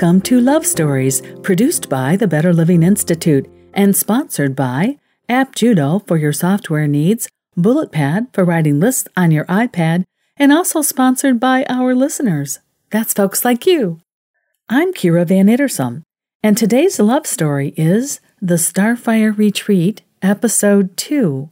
Welcome to Love Stories, produced by the Better Living Institute and sponsored by App Judo for your software needs, BulletPad for writing lists on your iPad, and also sponsored by our listeners. That's folks like you. I'm Kira Van Ittersum, and today's love story is The Starfire Retreat, Episode 2.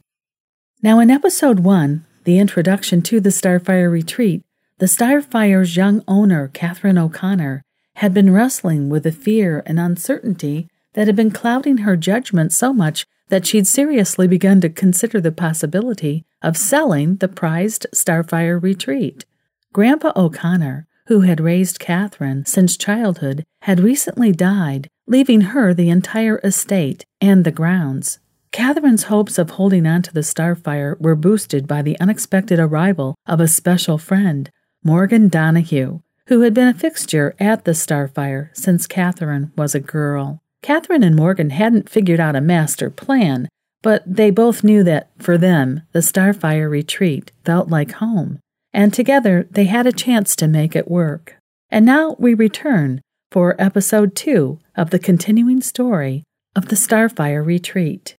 Now, in Episode 1, the introduction to the Starfire Retreat, the Starfire's young owner, Catherine O'Connor, had been wrestling with the fear and uncertainty that had been clouding her judgment so much that she'd seriously begun to consider the possibility of selling the prized Starfire retreat. Grandpa O'Connor, who had raised Catherine since childhood, had recently died, leaving her the entire estate and the grounds. Catherine's hopes of holding on to the Starfire were boosted by the unexpected arrival of a special friend, Morgan Donahue, who had been a fixture at the Starfire since Catherine was a girl. Catherine and Morgan hadn't figured out a master plan, but they both knew that, for them, the Starfire retreat felt like home, and together they had a chance to make it work. And now we return for episode two of the continuing story of the Starfire retreat.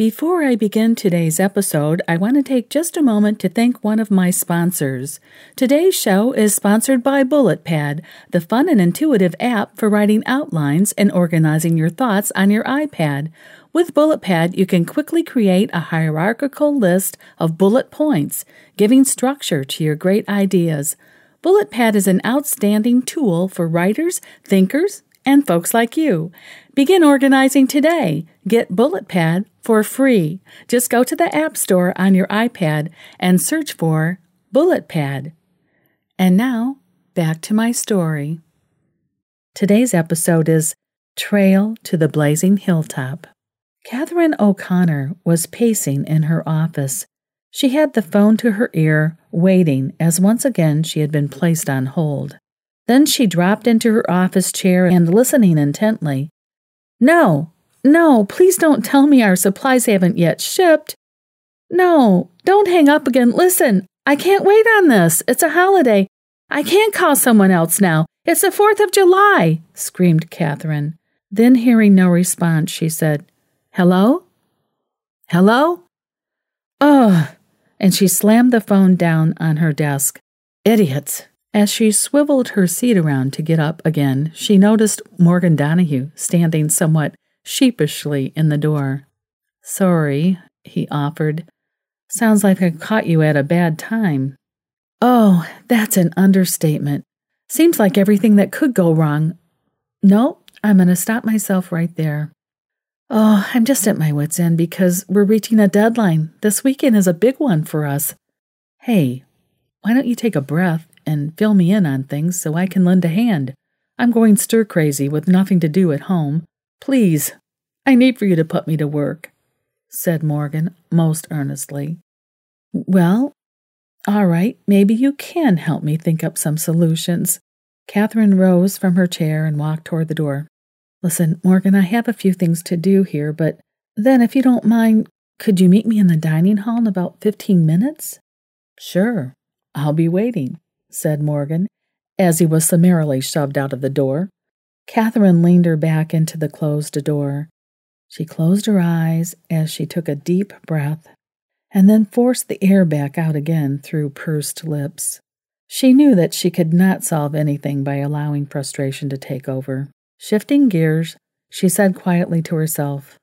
Before I begin today's episode, I want to take just a moment to thank one of my sponsors. Today's show is sponsored by BulletPad, the fun and intuitive app for writing outlines and organizing your thoughts on your iPad. With BulletPad, you can quickly create a hierarchical list of bullet points, giving structure to your great ideas. BulletPad is an outstanding tool for writers, thinkers, and folks like you. Begin organizing today. Get Bullet Pad for free. Just go to the App Store on your iPad and search for Bullet Pad. And now, back to my story. Today's episode is Trail to the Blazing Hilltop. Catherine O'Connor was pacing in her office. She had the phone to her ear, waiting as once again she had been placed on hold. Then she dropped into her office chair and listening intently. No, no, please don't tell me our supplies haven't yet shipped. No, don't hang up again. Listen, I can't wait on this. It's a holiday. I can't call someone else now. It's the 4th of July, screamed Catherine. Then, hearing no response, she said, Hello? Hello? Ugh. And she slammed the phone down on her desk. Idiots. As she swiveled her seat around to get up again, she noticed Morgan Donahue standing somewhat sheepishly in the door. Sorry, he offered. Sounds like I caught you at a bad time. Oh, that's an understatement. Seems like everything that could go wrong. No, I'm going to stop myself right there. Oh, I'm just at my wits' end because we're reaching a deadline. This weekend is a big one for us. Hey, why don't you take a breath and fill me in on things so I can lend a hand. I'm going stir crazy with nothing to do at home. Please, I need for you to put me to work, said Morgan most earnestly. Well, all right, maybe you can help me think up some solutions. Catherine rose from her chair and walked toward the door. Listen, Morgan, I have a few things to do here, but then, if you don't mind, could you meet me in the dining hall in about fifteen minutes? Sure, I'll be waiting said Morgan, as he was summarily shoved out of the door. Catherine leaned her back into the closed door. She closed her eyes as she took a deep breath and then forced the air back out again through pursed lips. She knew that she could not solve anything by allowing frustration to take over. Shifting gears, she said quietly to herself,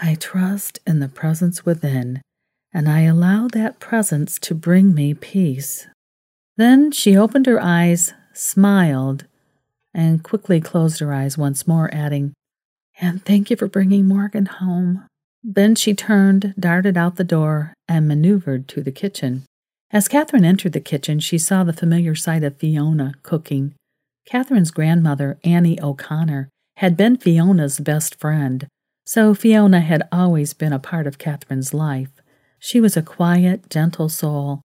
I trust in the presence within, and I allow that presence to bring me peace. Then she opened her eyes, smiled, and quickly closed her eyes once more, adding, And thank you for bringing Morgan home. Then she turned, darted out the door, and maneuvered to the kitchen. As Catherine entered the kitchen, she saw the familiar sight of Fiona cooking. Catherine's grandmother, Annie O'Connor, had been Fiona's best friend, so Fiona had always been a part of Catherine's life. She was a quiet, gentle soul,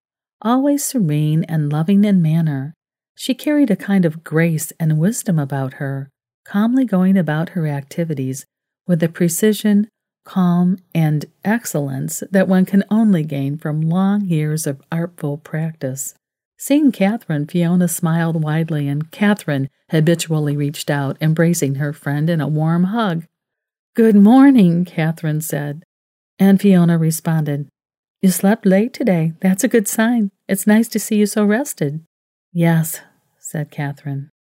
always serene and loving in manner. She carried a kind of grace and wisdom about her, calmly going about her activities with a precision, calm, and excellence that one can only gain from long years of artful practice. Seeing Catherine, Fiona smiled widely, and Catherine habitually reached out, embracing her friend in a warm hug. Good morning, Catherine said. And Fiona responded, You slept late today. That's a good sign. It's nice to see you so rested. Yes, said Catherine.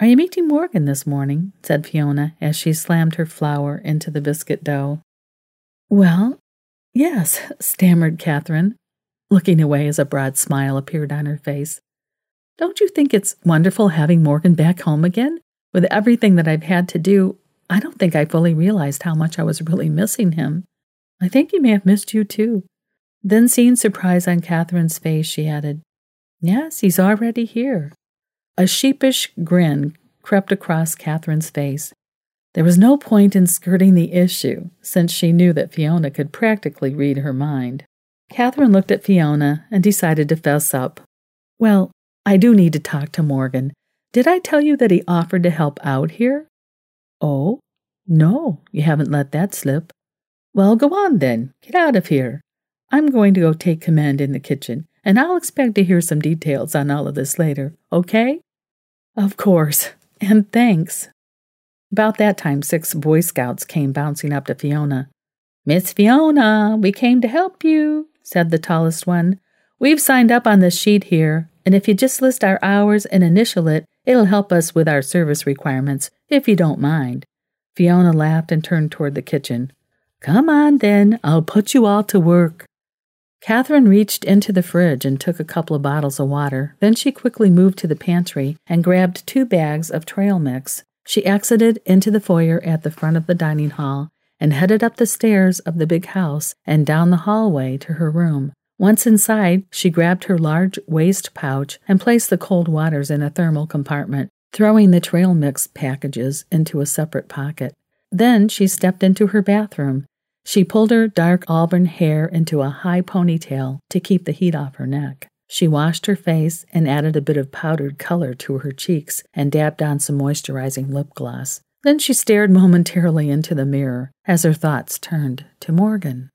Are you meeting Morgan this morning? said Fiona as she slammed her flour into the biscuit dough. Well, yes, stammered Catherine, looking away as a broad smile appeared on her face. Don't you think it's wonderful having Morgan back home again? With everything that I've had to do, I don't think I fully realized how much I was really missing him. I think he may have missed you too. Then, seeing surprise on Catherine's face, she added, Yes, he's already here. A sheepish grin crept across Catherine's face. There was no point in skirting the issue, since she knew that Fiona could practically read her mind. Catherine looked at Fiona and decided to fess up. Well, I do need to talk to Morgan. Did I tell you that he offered to help out here? Oh, no, you haven't let that slip. Well, go on then. Get out of here. I'm going to go take command in the kitchen, and I'll expect to hear some details on all of this later, okay? Of course, and thanks. About that time, six Boy Scouts came bouncing up to Fiona. Miss Fiona, we came to help you, said the tallest one. We've signed up on this sheet here, and if you just list our hours and initial it, it'll help us with our service requirements, if you don't mind. Fiona laughed and turned toward the kitchen. Come on, then, I'll put you all to work. Catherine reached into the fridge and took a couple of bottles of water. Then she quickly moved to the pantry and grabbed two bags of trail mix. She exited into the foyer at the front of the dining hall and headed up the stairs of the big house and down the hallway to her room. Once inside, she grabbed her large waist pouch and placed the cold waters in a thermal compartment, throwing the trail mix packages into a separate pocket. Then she stepped into her bathroom she pulled her dark auburn hair into a high ponytail to keep the heat off her neck. She washed her face and added a bit of powdered color to her cheeks and dabbed on some moisturizing lip gloss. Then she stared momentarily into the mirror as her thoughts turned to Morgan.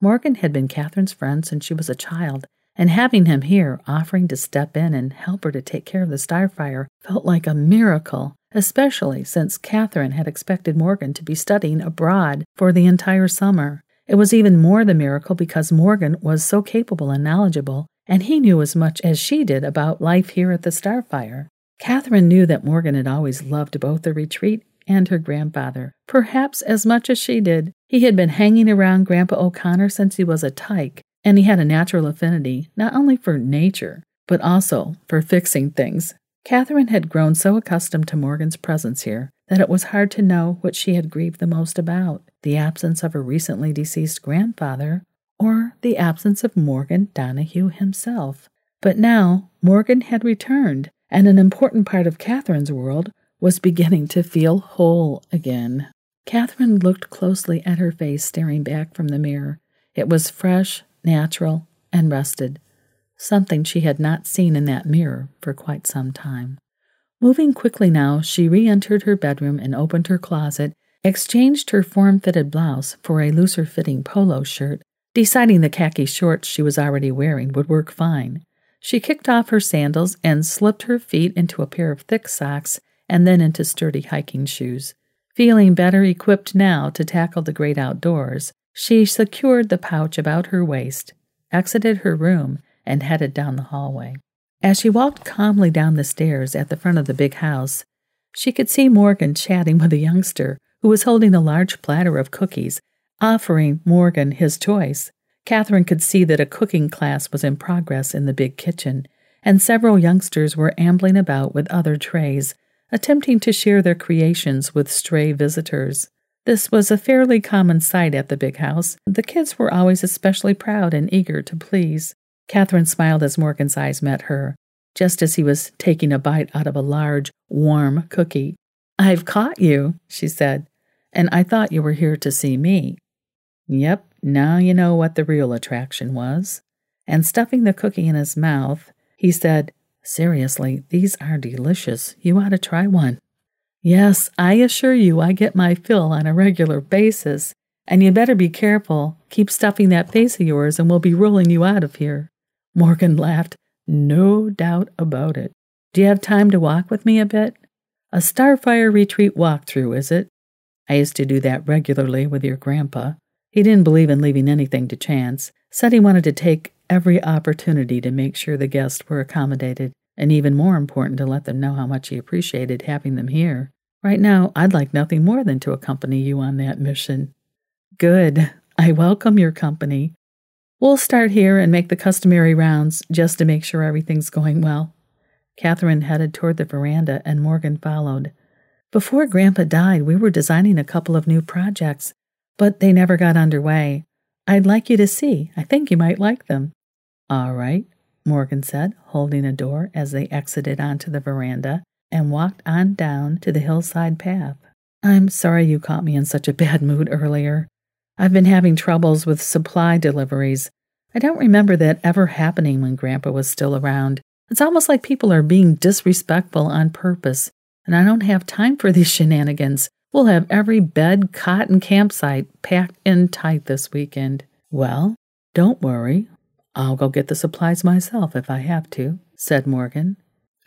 Morgan had been Catherine's friend since she was a child, and having him here, offering to step in and help her to take care of the starfire, felt like a miracle especially since Catherine had expected Morgan to be studying abroad for the entire summer. It was even more the miracle because Morgan was so capable and knowledgeable, and he knew as much as she did about life here at the Starfire. Catherine knew that Morgan had always loved both the retreat and her grandfather, perhaps as much as she did. He had been hanging around Grandpa O'Connor since he was a tyke, and he had a natural affinity not only for nature, but also for fixing things Catherine had grown so accustomed to Morgan's presence here that it was hard to know what she had grieved the most about the absence of her recently deceased grandfather or the absence of Morgan Donahue himself. But now Morgan had returned, and an important part of Catherine's world was beginning to feel whole again. Catherine looked closely at her face staring back from the mirror. It was fresh, natural, and rested something she had not seen in that mirror for quite some time. Moving quickly now, she re entered her bedroom and opened her closet, exchanged her form fitted blouse for a looser fitting polo shirt, deciding the khaki shorts she was already wearing would work fine. She kicked off her sandals and slipped her feet into a pair of thick socks and then into sturdy hiking shoes. Feeling better equipped now to tackle the great outdoors, she secured the pouch about her waist, exited her room, and headed down the hallway. As she walked calmly down the stairs at the front of the big house, she could see Morgan chatting with a youngster who was holding a large platter of cookies, offering Morgan his choice. Catherine could see that a cooking class was in progress in the big kitchen, and several youngsters were ambling about with other trays, attempting to share their creations with stray visitors. This was a fairly common sight at the big house. The kids were always especially proud and eager to please. Catherine smiled as Morgan's eyes met her, just as he was taking a bite out of a large, warm cookie. I've caught you, she said, and I thought you were here to see me. Yep, now you know what the real attraction was. And stuffing the cookie in his mouth, he said, Seriously, these are delicious. You ought to try one. Yes, I assure you I get my fill on a regular basis, and you better be careful. Keep stuffing that face of yours, and we'll be rolling you out of here. Morgan laughed. No doubt about it. Do you have time to walk with me a bit? A Starfire retreat walkthrough, is it? I used to do that regularly with your grandpa. He didn't believe in leaving anything to chance, said he wanted to take every opportunity to make sure the guests were accommodated, and even more important, to let them know how much he appreciated having them here. Right now, I'd like nothing more than to accompany you on that mission. Good. I welcome your company. We'll start here and make the customary rounds just to make sure everything's going well. Catherine headed toward the veranda and Morgan followed. Before Grandpa died, we were designing a couple of new projects, but they never got underway. I'd like you to see. I think you might like them. All right, Morgan said, holding a door as they exited onto the veranda and walked on down to the hillside path. I'm sorry you caught me in such a bad mood earlier. I've been having troubles with supply deliveries. I don't remember that ever happening when Grandpa was still around. It's almost like people are being disrespectful on purpose, and I don't have time for these shenanigans. We'll have every bed, cot, and campsite packed in tight this weekend. Well, don't worry. I'll go get the supplies myself if I have to, said Morgan.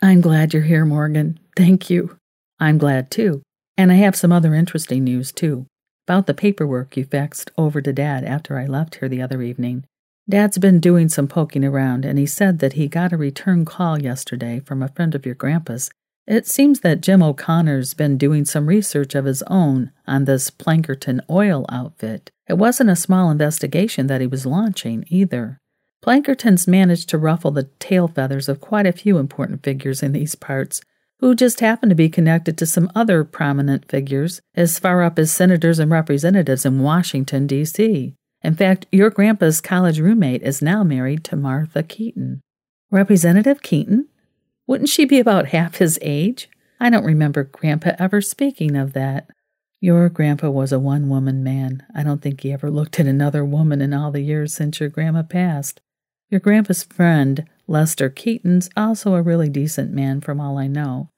I'm glad you're here, Morgan. Thank you. I'm glad too. And I have some other interesting news too. About the paperwork you faxed over to Dad after I left here the other evening. Dad's been doing some poking around, and he said that he got a return call yesterday from a friend of your grandpa's. It seems that Jim O'Connor's been doing some research of his own on this Plankerton oil outfit. It wasn't a small investigation that he was launching, either. Plankerton's managed to ruffle the tail feathers of quite a few important figures in these parts, who just happen to be connected to some other prominent figures as far up as senators and representatives in Washington, D.C. In fact, your grandpa's college roommate is now married to Martha Keaton. Representative Keaton? Wouldn't she be about half his age? I don't remember Grandpa ever speaking of that. Your grandpa was a one woman man. I don't think he ever looked at another woman in all the years since your grandma passed. Your grandpa's friend, Lester Keaton's also a really decent man from all I know.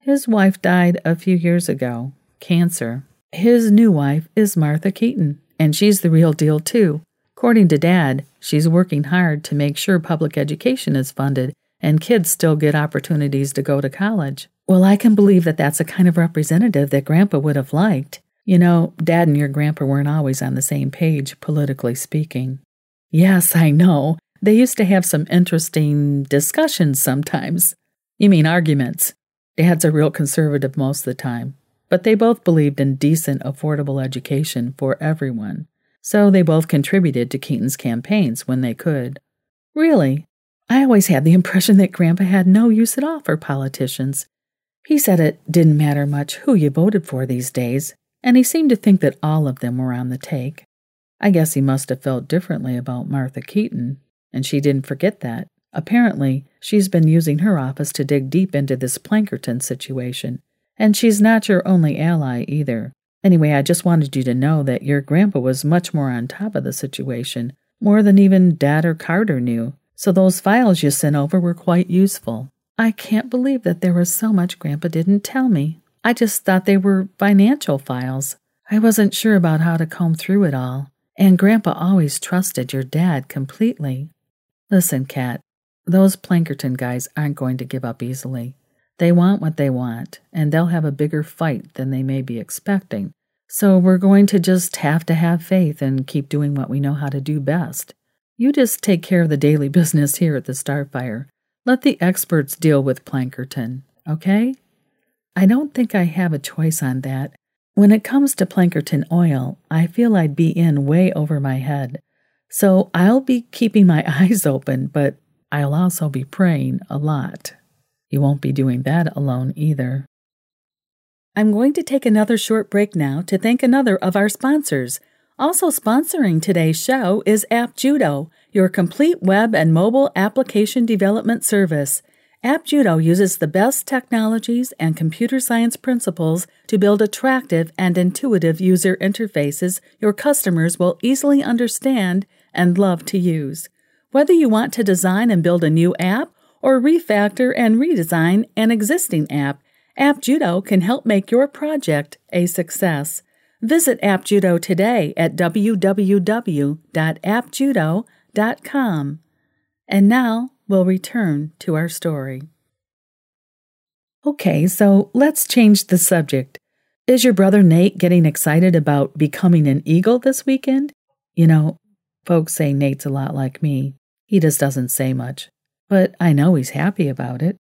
His wife died a few years ago, cancer. His new wife is Martha Keaton. And she's the real deal, too. According to Dad, she's working hard to make sure public education is funded and kids still get opportunities to go to college. Well, I can believe that that's a kind of representative that Grandpa would have liked. You know, Dad and your Grandpa weren't always on the same page, politically speaking. Yes, I know. They used to have some interesting discussions sometimes. You mean arguments. Dad's a real conservative most of the time but they both believed in decent, affordable education for everyone. So they both contributed to Keaton's campaigns when they could. Really, I always had the impression that Grandpa had no use at all for politicians. He said it didn't matter much who you voted for these days, and he seemed to think that all of them were on the take. I guess he must have felt differently about Martha Keaton, and she didn't forget that. Apparently, she's been using her office to dig deep into this Plankerton situation and she's not your only ally either. Anyway, I just wanted you to know that your grandpa was much more on top of the situation, more than even Dad or Carter knew. So those files you sent over were quite useful. I can't believe that there was so much Grandpa didn't tell me. I just thought they were financial files. I wasn't sure about how to comb through it all. And Grandpa always trusted your dad completely. Listen, Kat, those Plankerton guys aren't going to give up easily. They want what they want, and they'll have a bigger fight than they may be expecting. So we're going to just have to have faith and keep doing what we know how to do best. You just take care of the daily business here at the Starfire. Let the experts deal with Plankerton, okay? I don't think I have a choice on that. When it comes to Plankerton oil, I feel I'd be in way over my head. So I'll be keeping my eyes open, but I'll also be praying a lot. You won't be doing that alone either. I'm going to take another short break now to thank another of our sponsors. Also sponsoring today's show is AppJudo, your complete web and mobile application development service. AppJudo uses the best technologies and computer science principles to build attractive and intuitive user interfaces your customers will easily understand and love to use. Whether you want to design and build a new app or refactor and redesign an existing app, AppJudo can help make your project a success. Visit AppJudo today at www.appjudo.com. And now, we'll return to our story. Okay, so let's change the subject. Is your brother Nate getting excited about becoming an eagle this weekend? You know, folks say Nate's a lot like me. He just doesn't say much. But I know he's happy about it.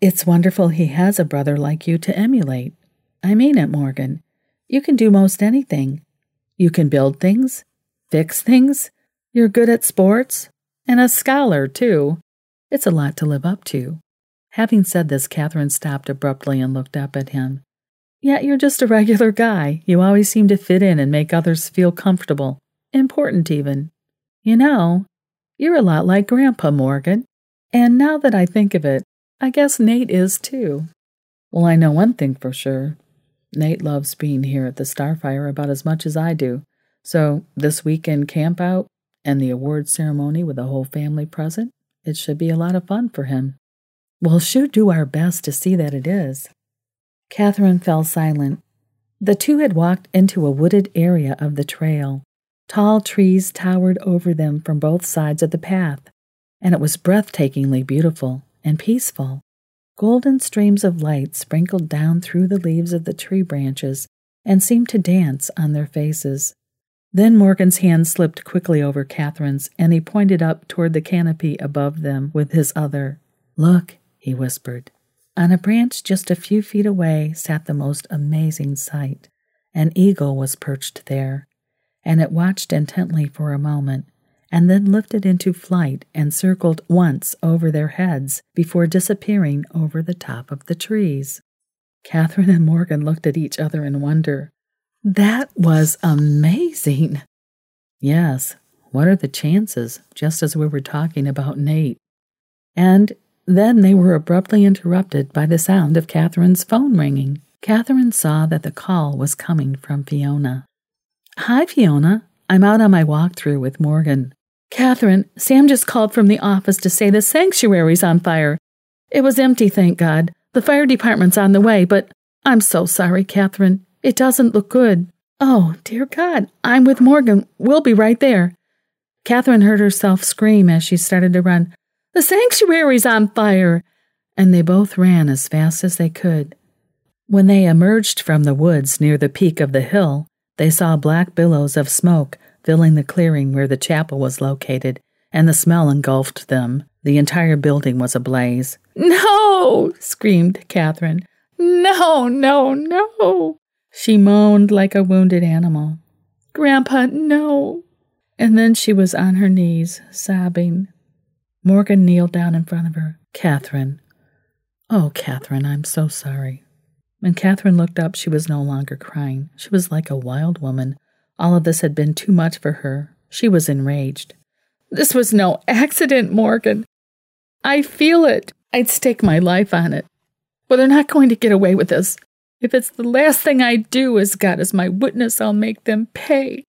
It's wonderful he has a brother like you to emulate. I mean it, Morgan. You can do most anything. You can build things, fix things. You're good at sports, and a scholar, too. It's a lot to live up to. Having said this, Catherine stopped abruptly and looked up at him. Yet you're just a regular guy. You always seem to fit in and make others feel comfortable. Important, even. You know, you're a lot like Grandpa Morgan. And now that I think of it, I guess Nate is too. Well, I know one thing for sure. Nate loves being here at the Starfire about as much as I do. So, this weekend camp out and the award ceremony with the whole family present, it should be a lot of fun for him. We'll sure do our best to see that it is. Catherine fell silent. The two had walked into a wooded area of the trail. Tall trees towered over them from both sides of the path, and it was breathtakingly beautiful and peaceful. Golden streams of light sprinkled down through the leaves of the tree branches and seemed to dance on their faces. Then Morgan's hand slipped quickly over Catherine's, and he pointed up toward the canopy above them with his other. Look, he whispered. On a branch just a few feet away sat the most amazing sight. An eagle was perched there, and it watched intently for a moment, and then lifted into flight and circled once over their heads before disappearing over the top of the trees. Catherine and Morgan looked at each other in wonder. That was amazing! Yes, what are the chances, just as we were talking about Nate? And then they were abruptly interrupted by the sound of Catherine's phone ringing. Catherine saw that the call was coming from Fiona. Hi, Fiona. I'm out on my walkthrough with Morgan. Catherine, Sam just called from the office to say the sanctuary's on fire. It was empty, thank God. The fire department's on the way, but I'm so sorry, Catherine. It doesn't look good. Oh, dear God, I'm with Morgan. We'll be right there. Catherine heard herself scream as she started to run. The sanctuary's on fire! And they both ran as fast as they could. When they emerged from the woods near the peak of the hill, they saw black billows of smoke filling the clearing where the chapel was located, and the smell engulfed them. The entire building was ablaze. No! screamed Catherine. No, no, no! She moaned like a wounded animal. Grandpa, no! And then she was on her knees, sobbing. Morgan kneeled down in front of her. Catherine. Oh, Catherine, I'm so sorry. When Catherine looked up, she was no longer crying. She was like a wild woman. All of this had been too much for her. She was enraged. This was no accident, Morgan. I feel it. I'd stake my life on it. But they're not going to get away with this. If it's the last thing I do as God is my witness, I'll make them pay.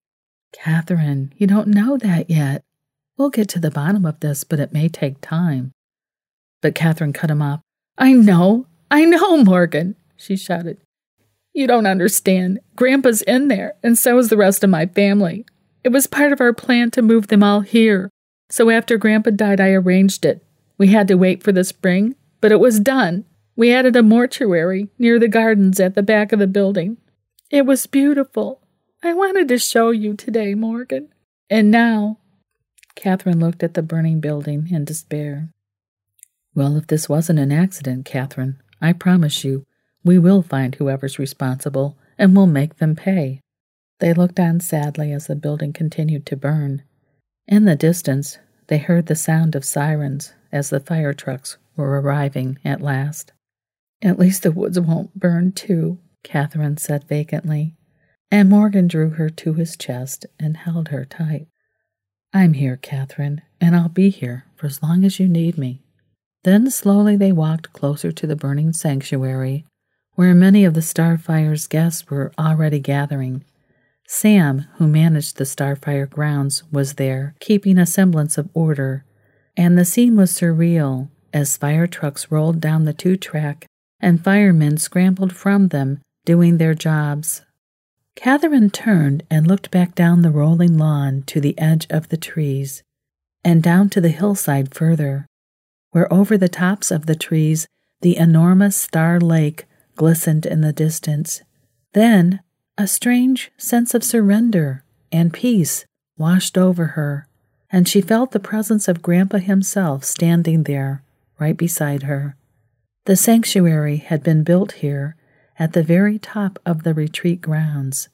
Catherine, you don't know that yet. We'll get to the bottom of this, but it may take time. But Catherine cut him off. I know, I know, Morgan, she shouted. You don't understand. Grandpa's in there, and so is the rest of my family. It was part of our plan to move them all here. So after Grandpa died, I arranged it. We had to wait for the spring, but it was done. We added a mortuary near the gardens at the back of the building. It was beautiful. I wanted to show you today, Morgan. And now Catherine looked at the burning building in despair. Well, if this wasn't an accident, Catherine, I promise you, we will find whoever's responsible and we'll make them pay. They looked on sadly as the building continued to burn. In the distance, they heard the sound of sirens as the fire trucks were arriving at last. At least the woods won't burn too, Catherine said vacantly, and Morgan drew her to his chest and held her tight. I'm here, Catherine, and I'll be here for as long as you need me. Then slowly they walked closer to the burning sanctuary, where many of the Starfire's guests were already gathering. Sam, who managed the Starfire grounds, was there, keeping a semblance of order, and the scene was surreal as fire trucks rolled down the two track and firemen scrambled from them, doing their jobs Catherine turned and looked back down the rolling lawn to the edge of the trees, and down to the hillside further, where over the tops of the trees the enormous star lake glistened in the distance. Then a strange sense of surrender and peace washed over her, and she felt the presence of Grandpa himself standing there, right beside her. The sanctuary had been built here at the very top of the retreat grounds.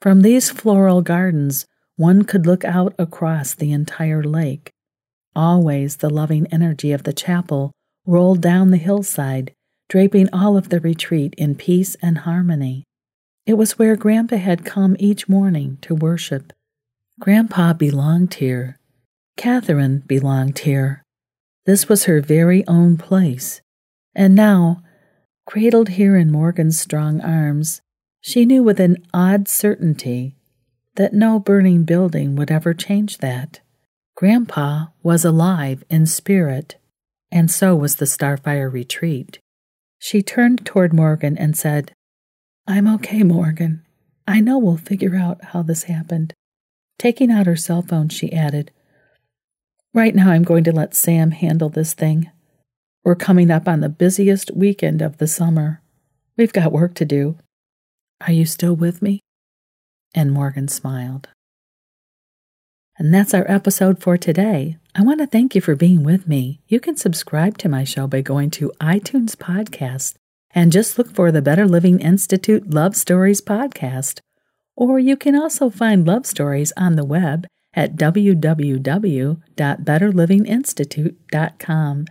From these floral gardens, one could look out across the entire lake. Always the loving energy of the chapel rolled down the hillside, draping all of the retreat in peace and harmony. It was where Grandpa had come each morning to worship. Grandpa belonged here. Catherine belonged here. This was her very own place. And now, cradled here in Morgan's strong arms, she knew with an odd certainty that no burning building would ever change that. Grandpa was alive in spirit, and so was the Starfire retreat. She turned toward Morgan and said, I'm okay, Morgan. I know we'll figure out how this happened. Taking out her cell phone, she added, Right now, I'm going to let Sam handle this thing. We're coming up on the busiest weekend of the summer. We've got work to do. Are you still with me? And Morgan smiled. And that's our episode for today. I want to thank you for being with me. You can subscribe to my show by going to iTunes Podcast and just look for the Better Living Institute Love Stories podcast. Or you can also find love stories on the web at www.betterlivinginstitute.com.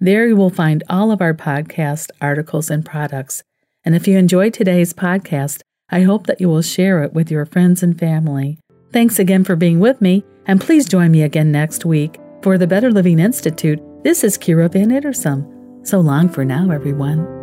There you will find all of our podcast articles and products. And if you enjoyed today's podcast, I hope that you will share it with your friends and family. Thanks again for being with me, and please join me again next week. For the Better Living Institute, this is Kira Van Ittersum. So long for now, everyone.